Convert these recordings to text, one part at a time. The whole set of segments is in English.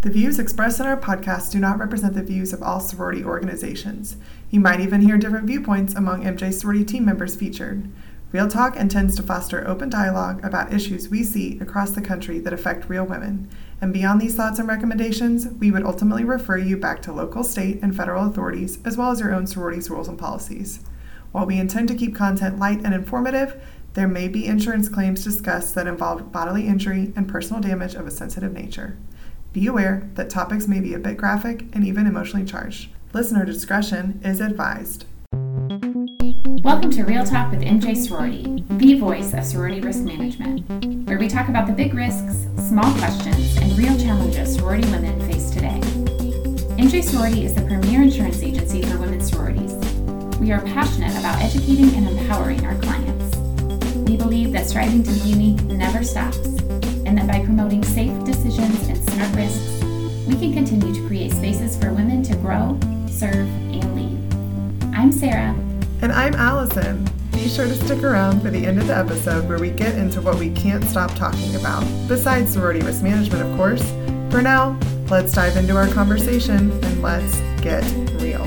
The views expressed in our podcast do not represent the views of all sorority organizations. You might even hear different viewpoints among MJ sorority team members featured. Real Talk intends to foster open dialogue about issues we see across the country that affect real women. And beyond these thoughts and recommendations, we would ultimately refer you back to local, state, and federal authorities, as well as your own sorority's rules and policies. While we intend to keep content light and informative, there may be insurance claims discussed that involve bodily injury and personal damage of a sensitive nature. Be aware that topics may be a bit graphic and even emotionally charged. Listener discretion is advised. Welcome to Real Talk with MJ Sorority, the voice of sorority risk management, where we talk about the big risks, small questions, and real challenges sorority women face today. MJ Sorority is the premier insurance agency for women's sororities. We are passionate about educating and empowering our clients. We believe that striving to be unique never stops by promoting safe decisions and smart risks, we can continue to create spaces for women to grow, serve, and lead. I'm Sarah. And I'm Allison. Be sure to stick around for the end of the episode where we get into what we can't stop talking about, besides sorority risk management, of course. For now, let's dive into our conversation and let's get real.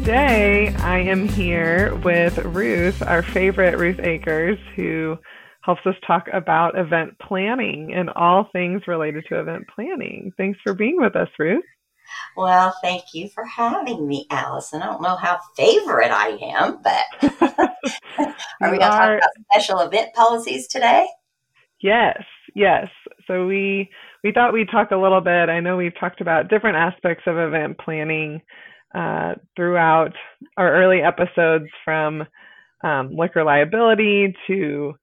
Today, I am here with Ruth, our favorite Ruth Akers, who helps us talk about event planning and all things related to event planning. Thanks for being with us, Ruth. Well, thank you for having me, Allison. I don't know how favorite I am, but are we going to talk about special event policies today? Yes, yes. So we we thought we'd talk a little bit. I know we've talked about different aspects of event planning uh, throughout our early episodes, from um, liquor liability to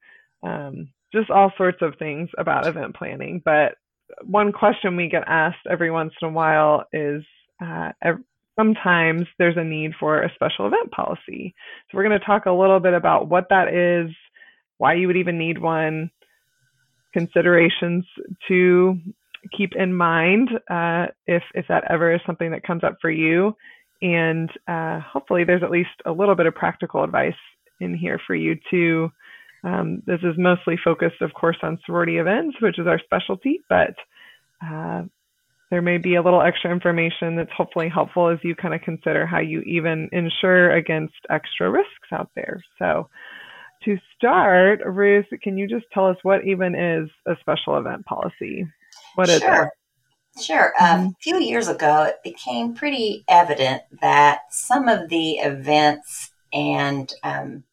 um, just all sorts of things about event planning. But one question we get asked every once in a while is uh, sometimes there's a need for a special event policy. So we're going to talk a little bit about what that is, why you would even need one, considerations to keep in mind uh, if if that ever is something that comes up for you, and uh, hopefully there's at least a little bit of practical advice in here for you to um, this is mostly focused, of course, on sorority events, which is our specialty, but uh, there may be a little extra information that's hopefully helpful as you kind of consider how you even insure against extra risks out there. So, to start, Ruth, can you just tell us what even is a special event policy? What is sure. it? Sure. Mm-hmm. a few years ago, it became pretty evident that some of the events and um,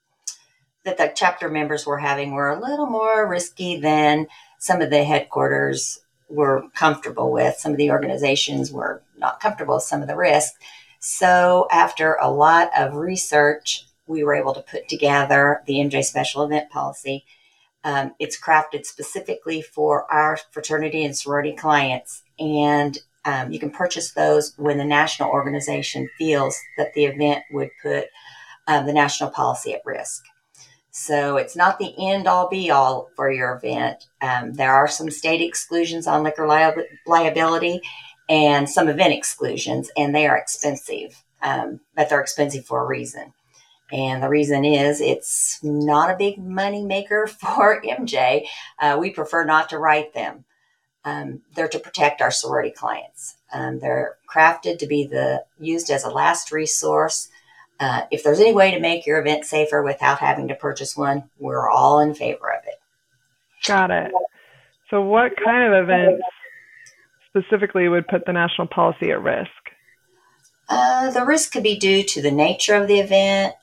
that the chapter members were having were a little more risky than some of the headquarters were comfortable with. Some of the organizations were not comfortable with some of the risk. So, after a lot of research, we were able to put together the MJ Special Event Policy. Um, it's crafted specifically for our fraternity and sorority clients, and um, you can purchase those when the national organization feels that the event would put um, the national policy at risk. So it's not the end all be all for your event. Um, there are some state exclusions on liquor li- liability and some event exclusions, and they are expensive, um, but they're expensive for a reason. And the reason is it's not a big money maker for MJ. Uh, we prefer not to write them. Um, they're to protect our sorority clients. Um, they're crafted to be the used as a last resource uh, if there's any way to make your event safer without having to purchase one, we're all in favor of it. Got it. So, what kind of events specifically would put the national policy at risk? Uh, the risk could be due to the nature of the event,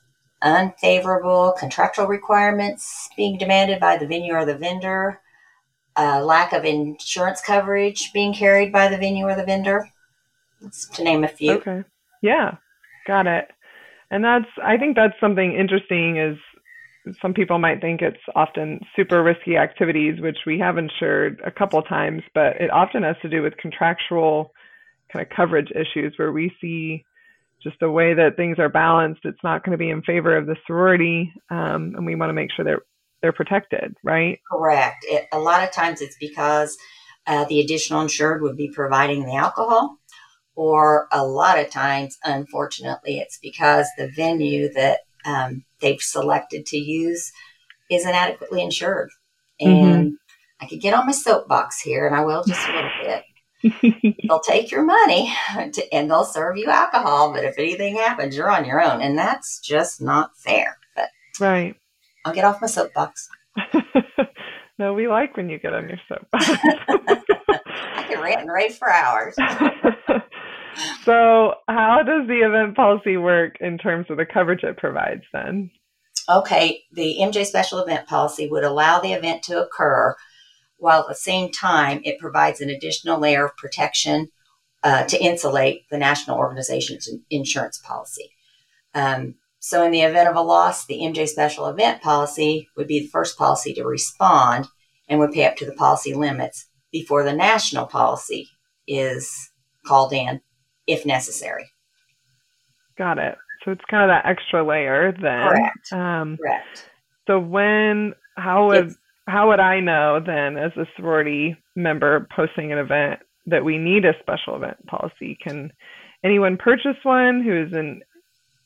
unfavorable contractual requirements being demanded by the venue or the vendor, uh, lack of insurance coverage being carried by the venue or the vendor, to name a few. Okay. Yeah, got it and that's i think that's something interesting is some people might think it's often super risky activities which we have insured a couple times but it often has to do with contractual kind of coverage issues where we see just the way that things are balanced it's not going to be in favor of the sorority um, and we want to make sure they're they're protected right? Correct. It, a lot of times it's because uh, the additional insured would be providing the alcohol or a lot of times, unfortunately, it's because the venue that um, they've selected to use isn't adequately insured. And mm-hmm. I could get on my soapbox here, and I will just a little bit. they'll take your money to, and they'll serve you alcohol, but if anything happens, you're on your own, and that's just not fair. But right, I'll get off my soapbox. no, we like when you get on your soapbox. I can rant and rave for hours. So, how does the event policy work in terms of the coverage it provides then? Okay, the MJ special event policy would allow the event to occur while at the same time it provides an additional layer of protection uh, to insulate the national organization's insurance policy. Um, so, in the event of a loss, the MJ special event policy would be the first policy to respond and would pay up to the policy limits before the national policy is called in if necessary. Got it. So it's kind of that extra layer then. Correct. Um, Correct. So when how would it's, how would I know then as a sorority member posting an event that we need a special event policy? Can anyone purchase one who is in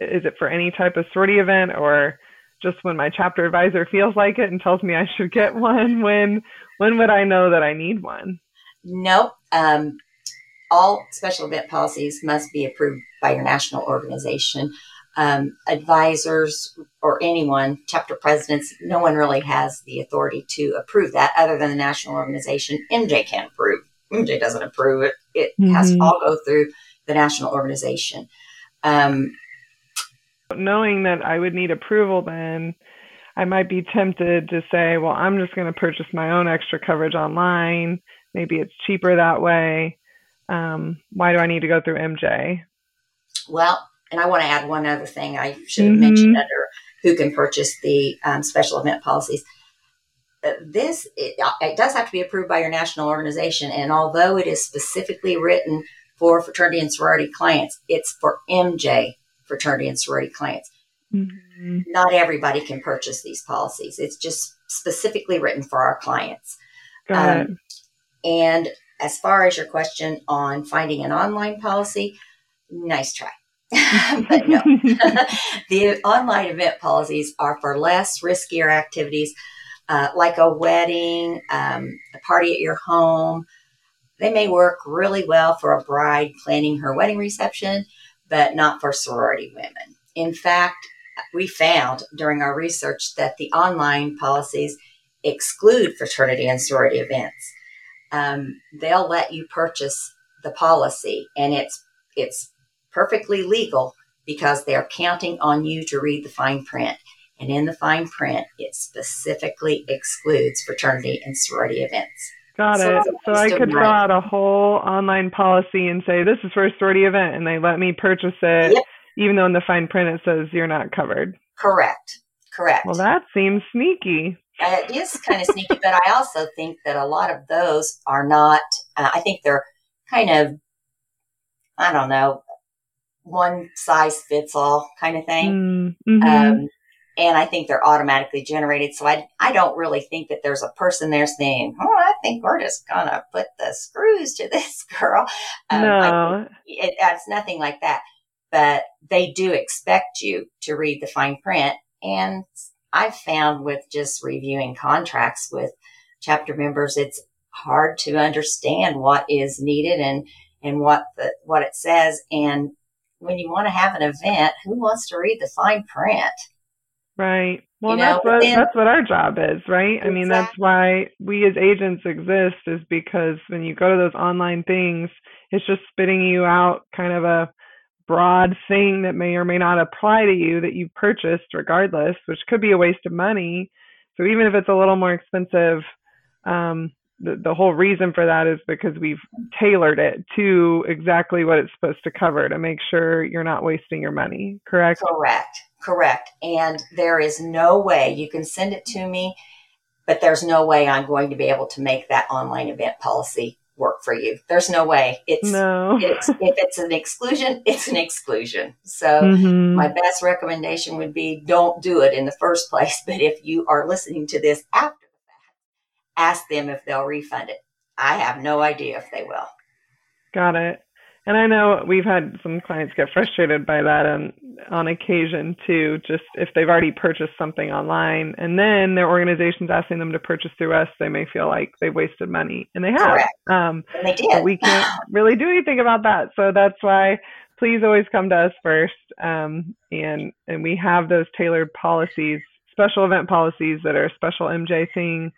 is it for any type of sorority event or just when my chapter advisor feels like it and tells me I should get one? When when would I know that I need one? Nope. Um, all special event policies must be approved by your national organization. Um, advisors or anyone, chapter presidents, no one really has the authority to approve that other than the national organization. MJ can approve. MJ doesn't approve it. It mm-hmm. has to mm-hmm. all go through the national organization. Um, Knowing that I would need approval, then I might be tempted to say, well, I'm just going to purchase my own extra coverage online. Maybe it's cheaper that way. Um, why do I need to go through MJ? Well, and I want to add one other thing I should have mm-hmm. mentioned under who can purchase the um, special event policies. Uh, this it, uh, it, does have to be approved by your national organization, and although it is specifically written for fraternity and sorority clients, it's for MJ fraternity and sorority clients. Mm-hmm. Not everybody can purchase these policies. It's just specifically written for our clients. Um, and as far as your question on finding an online policy, nice try. but no, the online event policies are for less riskier activities uh, like a wedding, um, a party at your home. They may work really well for a bride planning her wedding reception, but not for sorority women. In fact, we found during our research that the online policies exclude fraternity and sorority events um, they'll let you purchase the policy, and it's it's perfectly legal because they're counting on you to read the fine print. And in the fine print, it specifically excludes fraternity and sorority events. Got so it. So I could fill out a whole online policy and say, this is for a sorority event, and they let me purchase it, yep. even though in the fine print it says you're not covered. Correct. Correct. Well, that seems sneaky it is kind of sneaky, but I also think that a lot of those are not, uh, I think they're kind of, I don't know, one size fits all kind of thing. Mm, mm-hmm. Um, and I think they're automatically generated. So I, I don't really think that there's a person there saying, "Oh, I think we're just gonna put the screws to this girl." Um, no, it, it's nothing like that. But they do expect you to read the fine print, and I've found with just reviewing contracts with chapter members, it's hard to understand what is needed and, and what the, what it says. And when you want to have an event, who wants to read the fine print? Right. Well, you that's know, what then, that's what our job is, right? Exactly. I mean, that's why we as agents exist is because when you go to those online things, it's just spitting you out kind of a broad thing that may or may not apply to you that you purchased regardless, which could be a waste of money. So even if it's a little more expensive, um, the, the whole reason for that is because we've tailored it to exactly what it's supposed to cover to make sure you're not wasting your money, correct? Correct, correct. And there is no way you can send it to me, but there's no way I'm going to be able to make that online event policy work for you. There's no way. It's, no. it's if it's an exclusion, it's an exclusion. So mm-hmm. my best recommendation would be don't do it in the first place. But if you are listening to this after the fact, ask them if they'll refund it. I have no idea if they will. Got it. And I know we've had some clients get frustrated by that on on occasion too. Just if they've already purchased something online and then their organization's asking them to purchase through us, they may feel like they've wasted money, and they have. Correct. Um, and they did. We can't really do anything about that. So that's why please always come to us first. Um, and and we have those tailored policies, special event policies that are a special MJ thing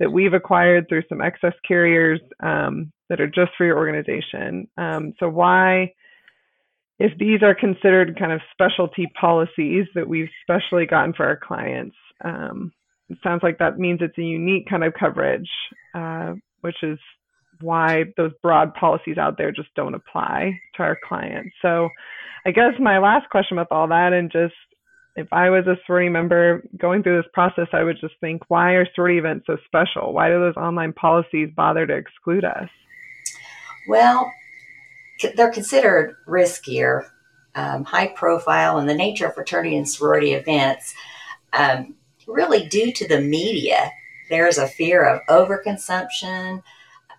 that we've acquired through some excess carriers um, that are just for your organization. Um, so why, if these are considered kind of specialty policies that we've specially gotten for our clients, um, it sounds like that means it's a unique kind of coverage, uh, which is why those broad policies out there just don't apply to our clients. So I guess my last question with all that and just if I was a sorority member going through this process, I would just think, why are sorority events so special? Why do those online policies bother to exclude us? Well, they're considered riskier, um, high profile, and the nature of fraternity and sorority events, um, really due to the media, there's a fear of overconsumption,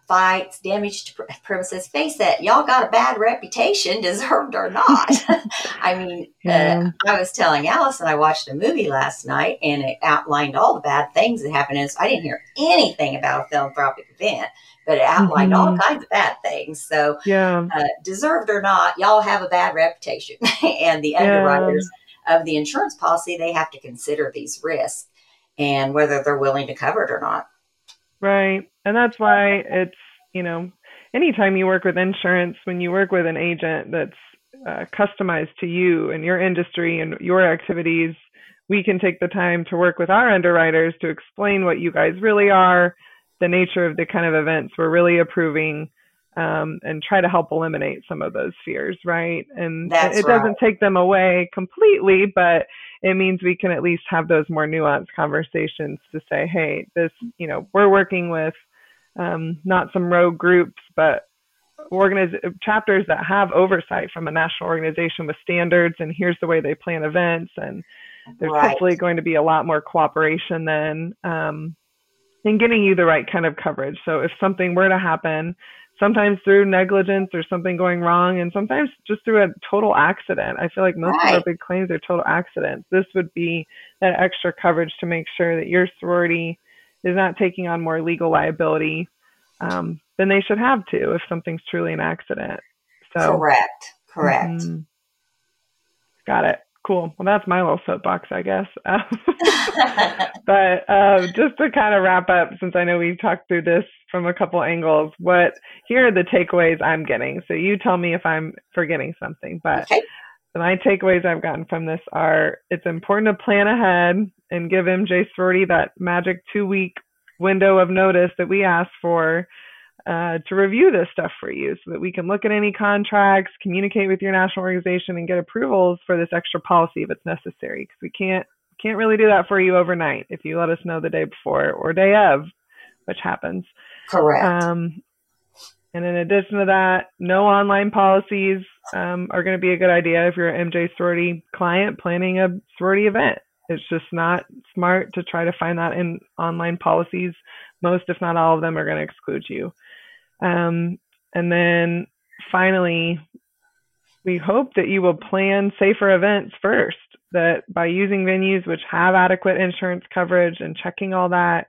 fights, damage to premises. Face it, y'all got a bad reputation, deserved or not. I mean, uh, yeah. uh, I was telling Allison I watched a movie last night and it outlined all the bad things that happened. And I didn't hear anything about a philanthropic event, but it outlined mm-hmm. all kinds of bad things. So, yeah, uh, deserved or not, y'all have a bad reputation. and the underwriters yeah. of the insurance policy, they have to consider these risks and whether they're willing to cover it or not. Right. And that's why it's, you know, anytime you work with insurance, when you work with an agent that's uh, customized to you and your industry and your activities, we can take the time to work with our underwriters to explain what you guys really are, the nature of the kind of events we're really approving, um, and try to help eliminate some of those fears, right? And That's it, doesn't take them away completely, but it means we can at least have those more nuanced conversations to say, hey, this, you know, we're working with um, not some rogue groups, but organiz- chapters that have oversight from a national organization with standards, and here's the way they plan events, and there's right. hopefully going to be a lot more cooperation then um, in getting you the right kind of coverage. So if something were to happen, sometimes through negligence or something going wrong, and sometimes just through a total accident. I feel like most right. of our big claims are total accidents. This would be that extra coverage to make sure that your sorority is not taking on more legal liability um, than they should have to if something's truly an accident. So correct, correct. Mm-hmm. Got it. Cool. Well, that's my little soapbox, I guess. but uh, just to kind of wrap up, since I know we've talked through this from a couple angles, what here are the takeaways I'm getting. So you tell me if I'm forgetting something. But okay. My takeaways I've gotten from this are: it's important to plan ahead and give MJ Sorority that magic two week window of notice that we asked for uh, to review this stuff for you so that we can look at any contracts, communicate with your national organization, and get approvals for this extra policy if it's necessary. Because we can't can't really do that for you overnight if you let us know the day before or day of, which happens. Correct. Um, and in addition to that, no online policies um, are going to be a good idea if you're an MJ sorority client planning a sorority event. It's just not smart to try to find that in online policies. Most, if not all of them, are going to exclude you. Um, and then finally, we hope that you will plan safer events first, that by using venues which have adequate insurance coverage and checking all that,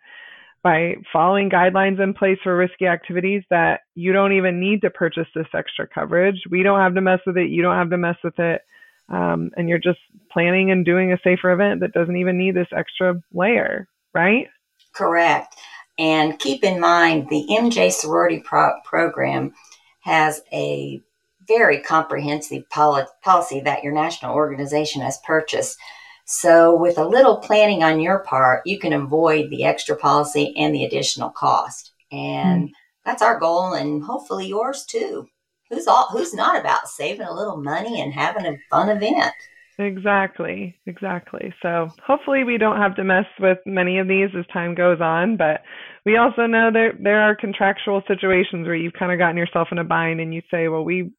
by following guidelines in place for risky activities that you don't even need to purchase this extra coverage. We don't have to mess with it. You don't have to mess with it. Um, and you're just planning and doing a safer event that doesn't even need this extra layer, right? Correct. And keep in mind, the MJ Sorority Pro- Program has a very comprehensive poli- policy that your national organization has purchased. So, with a little planning on your part, you can avoid the extra policy and the additional cost. And mm. that's our goal, and hopefully yours too. Who's all who's not about saving a little money and having a fun event? Exactly, exactly. So hopefully we don't have to mess with many of these as time goes on, but we also know there there are contractual situations where you've kind of gotten yourself in a bind and you say, well, we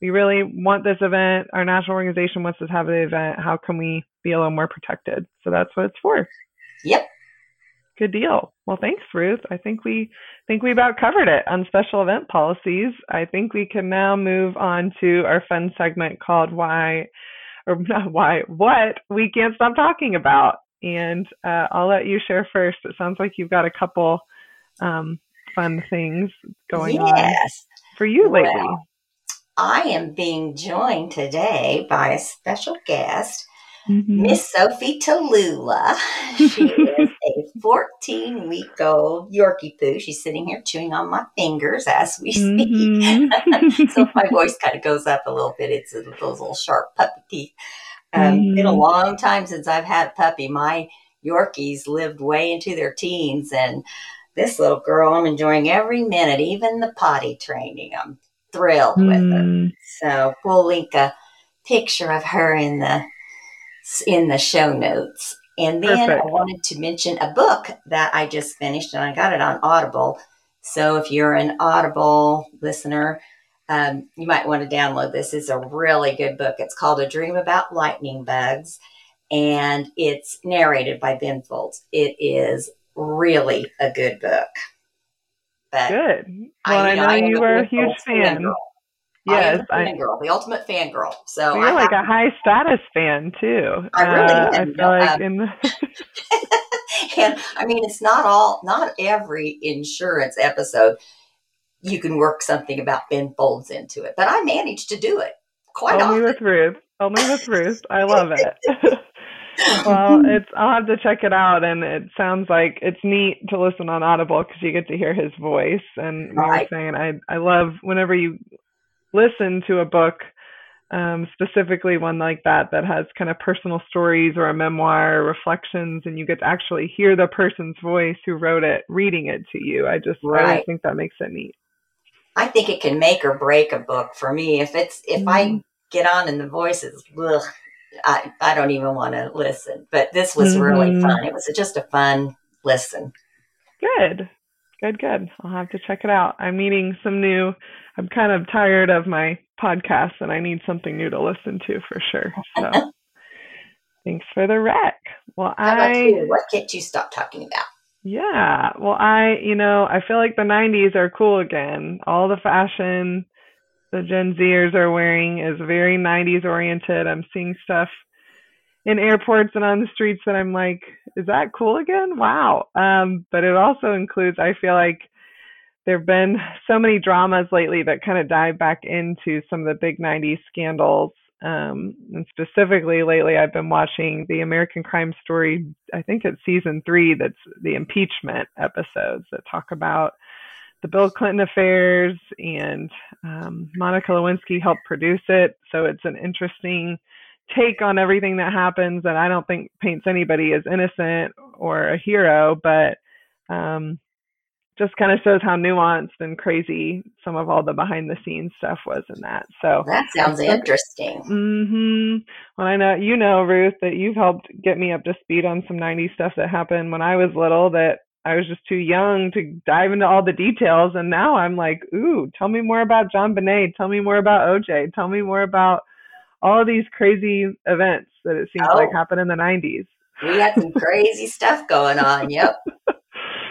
we really want this event. Our national organization wants us to have the event. How can we be a little more protected? So that's what it's for. Yep. Good deal. Well, thanks, Ruth. I think we think we about covered it on special event policies. I think we can now move on to our fun segment called "Why," or not "Why," what we can't stop talking about. And uh, I'll let you share first. It sounds like you've got a couple um, fun things going yes. on for you lately. Well, I am being joined today by a special guest Mhm. Miss Sophie Tallulah. She is a 14 week old Yorkie poo. She's sitting here chewing on my fingers as we speak. Mhm. so my voice kind of goes up a little bit. It's those little sharp puppy teeth. Um, Been a Mhm. long time since I've had a puppy. My Yorkies lived way into their teens, and this little girl, I'm enjoying every minute, even the potty training. I'm thrilled with her. Mm. So we'll link a picture of her in the in the show notes. And then Perfect. I wanted to mention a book that I just finished, and I got it on Audible. So if you're an Audible listener, um, you might want to download this. It's a really good book. It's called A Dream About Lightning Bugs, and it's narrated by Ben Folds. It is really a good book. But Good. Well, I, you know am you a are a huge fan. fangirl. Yes, I I, am a fangirl, the ultimate fangirl. So So you're I like have a high status fan too. I really Uh, I am. feel like Um, in the, and I mean, it's not all, not every insurance episode you can work something about Ben Folds into it, but I managed to do it quite only often. with Ruth. Only with Ruth. I love it. well, it's I'll have to check it out, and it sounds like it's neat to listen on Audible because you get to hear his voice. And we were Right. saying, I I love whenever you listen to a book, um, specifically one like that that has kind of personal stories or a memoir or reflections, and you get to actually hear the person's voice who wrote it reading it to you. I just I always Right. think that makes it neat. I think it can make or break a book for me. If it's, if I Mhm. get on and the voices, ugh, I, I don't even want to listen, but this was really Mhm. fun. It was just a fun listen. Good. Good, good. I'll have to check it out. I'm needing some new I'm kind of tired of my podcasts and I need something new to listen to for sure. So thanks for the rec. Well I? What can't you stop talking about? yeah. Well I you know, I feel like the nineties are cool again. All the fashion the Gen Zers are wearing is very nineties oriented. I'm seeing stuff in airports and on the streets that I'm like, is that cool again? Wow. Um, but it also includes, I feel like there have been so many dramas lately that kind of dive back into some of the big 90s scandals. Um, and specifically lately, I've been watching the American Crime Story, I think it's season three, that's the impeachment episodes that talk about the Bill Clinton affairs, and um, Monica Lewinsky helped produce it. So it's an interesting take on everything that happens that I don't think paints anybody as innocent or a hero, but um, just kind of shows how nuanced and crazy some of all the behind the scenes stuff was in that. So, That sounds interesting. hmm well, I know you know Ruth that you've helped get me up to speed on some '90s stuff that happened when I was little that I was just too young to dive into all the details, and now I'm like, ooh, tell me more about JonBenét, tell me more about OJ, tell me more about all these crazy events that it seems like Oh. happened in the 90s. We had some crazy stuff going on. Yep.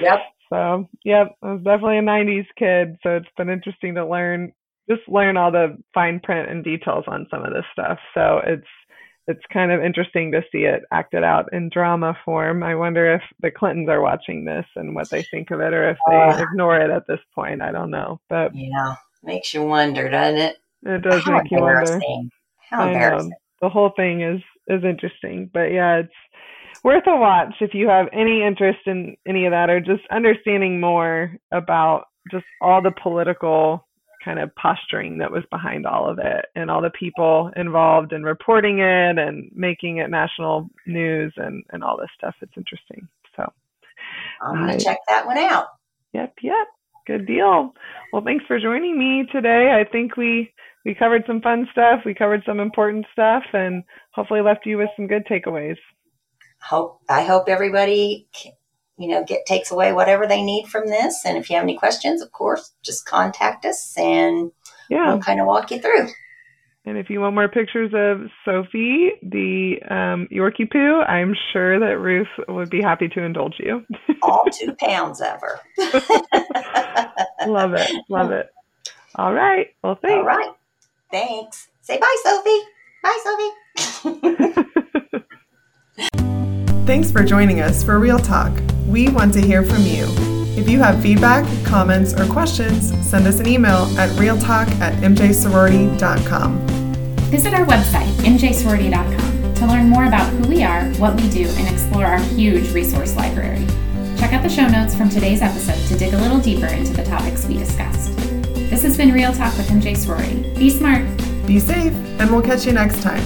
Yep. So, yep, I was definitely a 90s kid. So it's been interesting to learn, just learn all the fine print and details on some of this stuff. So it's, it's kind of interesting to see it acted out in drama form. I wonder if the Clintons are watching this and what they think of it, or if they Uh. ignore it at this point. I don't know, but Yeah. Makes you wonder, doesn't it? it does How make you wonder. How embarrassing. the whole thing is is interesting, but yeah, it's worth a watch if you have any interest in any of that or just understanding more about just all the political kind of posturing that was behind all of it and all the people involved in reporting it and making it national news and and all this stuff. It's interesting. So, I'm going to check that one out. yep, yep. Good deal. Well, thanks for joining me today. I think we we covered some fun stuff. We covered some important stuff and hopefully left you with some good takeaways. Hope I hope everybody, you know, get takes away whatever they need from this. And if you have any questions, of course, just contact us and Yeah. we'll kind of walk you through. And if you want more pictures of Sophie, the um, Yorkie Poo, I'm sure that Ruth would be happy to indulge you. All two pounds of her. love it. Love it. All right. Well, thanks. All right. Thanks. Say bye, Sophie. Bye, Sophie. Thanks for joining us for Real Talk. We want to hear from you. If you have feedback, comments, or questions, send us an email at realtalk at mjsorority.com. Visit our website, mjsorority.com, to learn more about who we are, what we do, and explore our huge resource library. Check out the show notes from today's episode to dig a little deeper into the topics we discussed. This has been Real Talk with MJ Sorority. Be smart. Be safe, and we'll catch you next time.